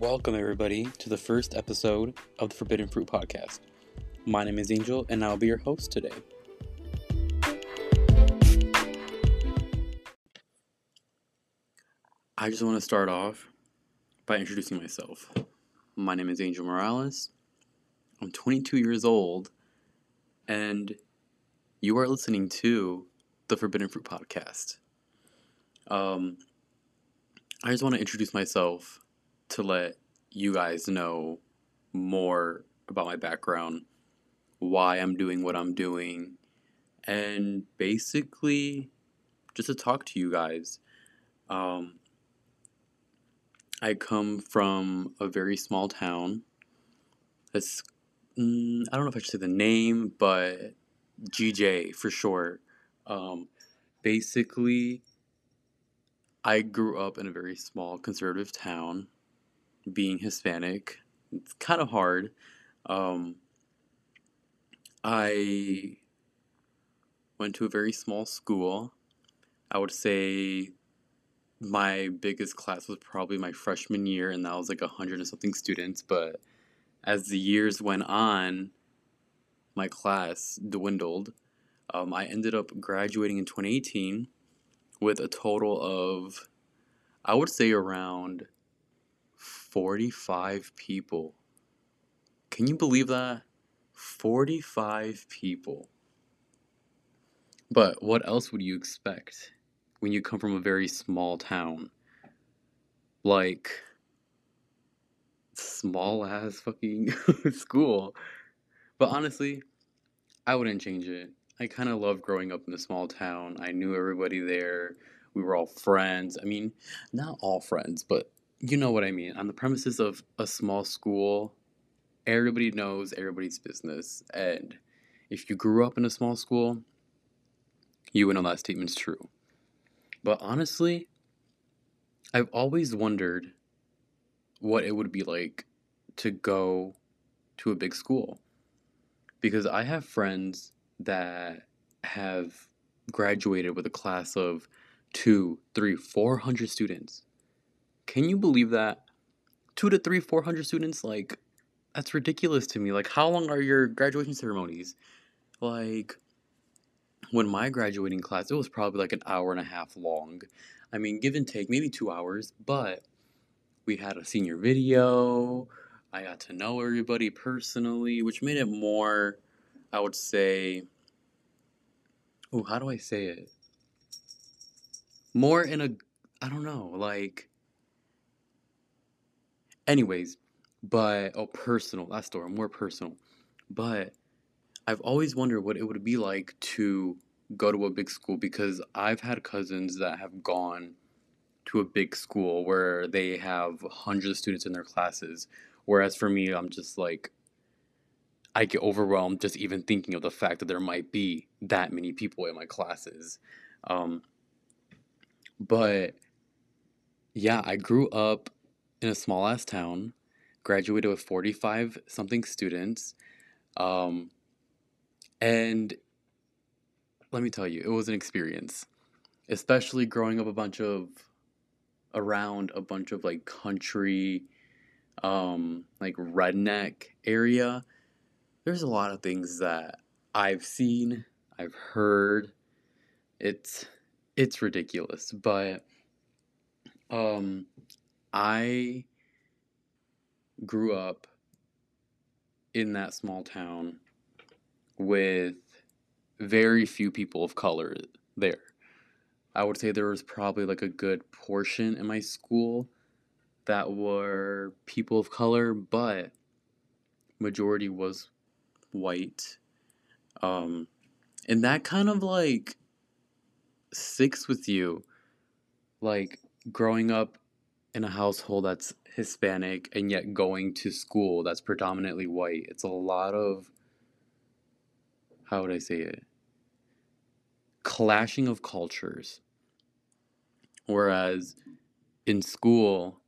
Welcome, everybody, to the first episode of the Forbidden Fruit Podcast. My name is Angel, and I'll be your host today. I just want to start off by introducing myself. My name is Angel Morales. I'm 22 years old, and you are listening to the Forbidden Fruit Podcast. Um, I just want to introduce myself to let you guys know more about my background, why I'm doing what I'm doing, and basically just to talk to you guys. Um, I come from a very small town. It's, mm, I don't know if I should say the name, but GJ for short. Um, basically, I grew up in a very small conservative town. Being Hispanic, it's kind of hard. Um, I went to a very small school. I would say my biggest class was probably my freshman year, and that was like a hundred and something students. But as the years went on, my class dwindled. Um, I ended up graduating in 2018 with a total of, I would say, around 45 people. Can you believe that? 45 people. But what else would you expect when you come from a very small town? Like, small ass fucking school. But honestly, I wouldn't change it. I kind of loved growing up in a small town. I knew everybody there. We were all friends. I mean, not all friends, but you know what I mean. On the premises of a small school, everybody knows everybody's business. And if you grew up in a small school, you would know that statement's true. But honestly, I've always wondered what it would be like to go to a big school. Because I have friends that have graduated with a class of two, three, four hundred students. Can you believe that? Two to three, four hundred students? Like, that's ridiculous to me. Like, how long are your graduation ceremonies? Like, when my graduating class, it was probably like an hour and a half long. I mean, give and take, maybe two hours, but we had a senior video. I got to know everybody personally, which made it more I would say, oh, how do I say it? More in a, I don't know, like, anyways, but, oh, personal, that's the word, more personal. But I've always wondered what it would be like to go to a big school because I've had cousins that have gone to a big school where they have hundreds of students in their classes. Whereas for me, I'm just like, I get overwhelmed just even thinking of the fact that there might be that many people in my classes. Um, but yeah, I grew up in a small ass town, graduated with 45 something students. Um, and let me tell you, it was an experience, especially growing up a bunch of around a bunch of like country, um, like redneck area there's a lot of things that I've seen, I've heard. It's it's ridiculous, but um I grew up in that small town with very few people of color there. I would say there was probably like a good portion in my school that were people of color, but majority was white. Um, and that kind of like sticks with you. Like growing up in a household that's Hispanic and yet going to school that's predominantly white. It's a lot of, how would I say it? Clashing of cultures. Whereas in school,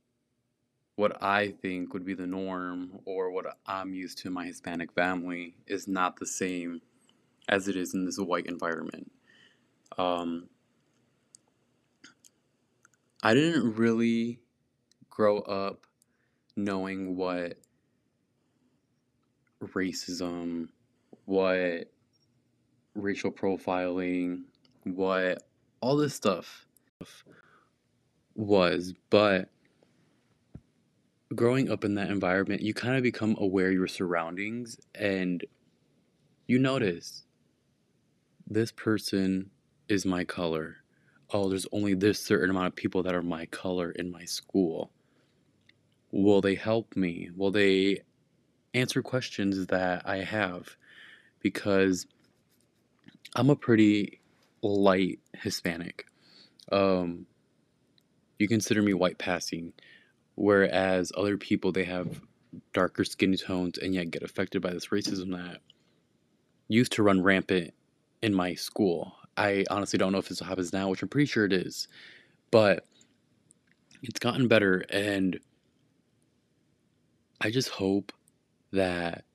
what I think would be the norm or what I'm used to in my Hispanic family is not the same as it is in this white environment. Um, I didn't really grow up knowing what racism, what racial profiling, what all this stuff was, but growing up in that environment, you kind of become aware of your surroundings and you notice this person is my color. Oh, there's only this certain amount of people that are my color in my school. Will they help me? Will they answer questions that I have? Because I'm a pretty light Hispanic. Um, you consider me white passing, whereas other people they have darker skin tones and yet get affected by this racism that used to run rampant in my school. I honestly don't know if this happens now, which I'm pretty sure it is, but it's gotten better, and I just hope that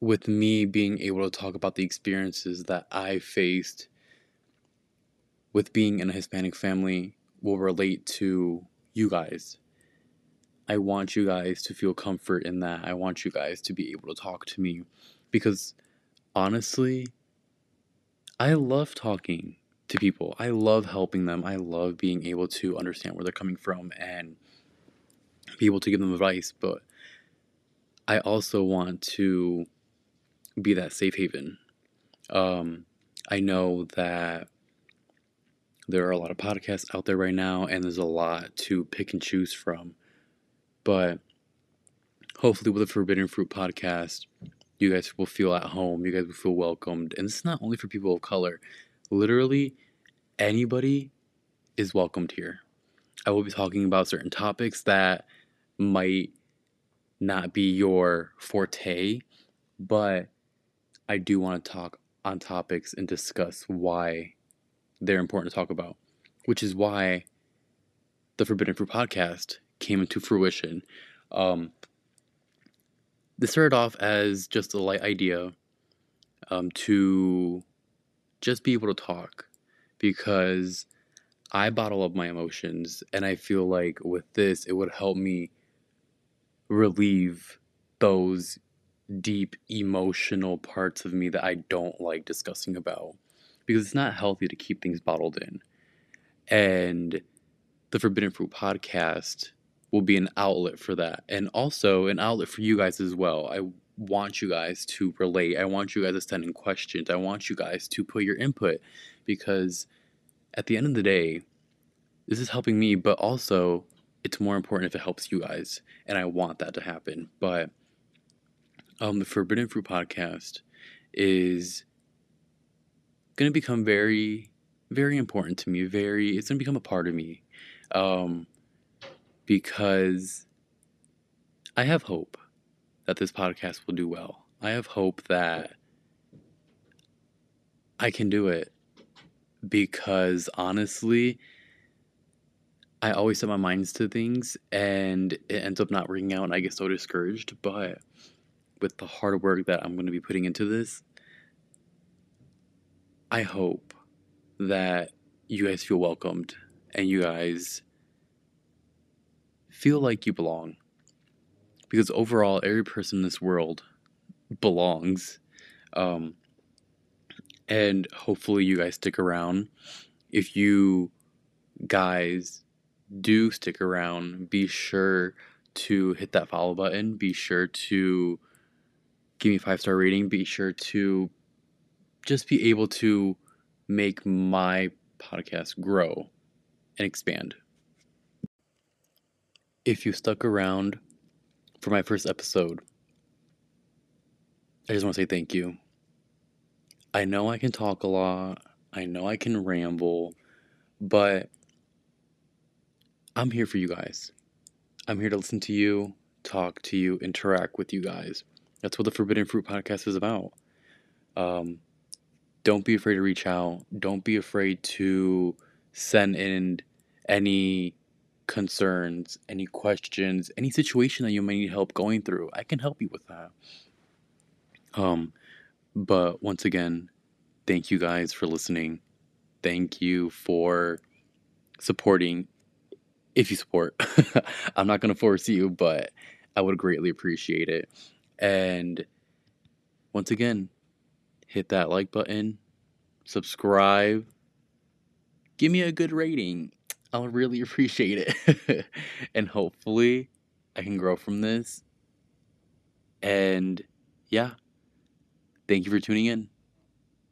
with me being able to talk about the experiences that I faced with being in a Hispanic family will relate to you guys. I want you guys to feel comfort in that. I want you guys to be able to talk to me because honestly, I love talking to people. I love helping them. I love being able to understand where they're coming from and be able to give them advice. But I also want to be that safe haven. Um, I know that there are a lot of podcasts out there right now, and there's a lot to pick and choose from. But hopefully, with the Forbidden Fruit podcast, you guys will feel at home. You guys will feel welcomed. And it's not only for people of color, literally, anybody is welcomed here. I will be talking about certain topics that might not be your forte, but I do want to talk on topics and discuss why they're important to talk about, which is why the Forbidden Fruit podcast came into fruition. Um, this started off as just a light idea um, to just be able to talk because I bottle up my emotions, and I feel like with this, it would help me relieve those deep emotional parts of me that I don't like discussing about because it's not healthy to keep things bottled in. And the Forbidden Fruit podcast will be an outlet for that and also an outlet for you guys as well. I want you guys to relate. I want you guys to send in questions. I want you guys to put your input because at the end of the day, this is helping me, but also it's more important if it helps you guys. And I want that to happen. But um, the Forbidden Fruit podcast is going to become very, very important to me. Very, it's going to become a part of me um, because I have hope that this podcast will do well. I have hope that I can do it because honestly, I always set my minds to things and it ends up not working out and I get so discouraged. But with the hard work that I'm going to be putting into this, I hope that you guys feel welcomed and you guys feel like you belong. Because overall, every person in this world belongs. Um, and hopefully, you guys stick around. If you guys do stick around, be sure to hit that follow button. Be sure to give me five star rating. Be sure to just be able to make my podcast grow and expand. If you stuck around for my first episode, I just want to say thank you. I know I can talk a lot, I know I can ramble, but I'm here for you guys. I'm here to listen to you, talk to you, interact with you guys. That's what the Forbidden Fruit podcast is about. Um, don't be afraid to reach out. Don't be afraid to send in any concerns, any questions, any situation that you might need help going through. I can help you with that. Um, but once again, thank you guys for listening. Thank you for supporting if you support. I'm not going to force you, but I would greatly appreciate it. And once again, hit that like button, subscribe, give me a good rating. I'll really appreciate it. and hopefully, I can grow from this. And yeah, thank you for tuning in.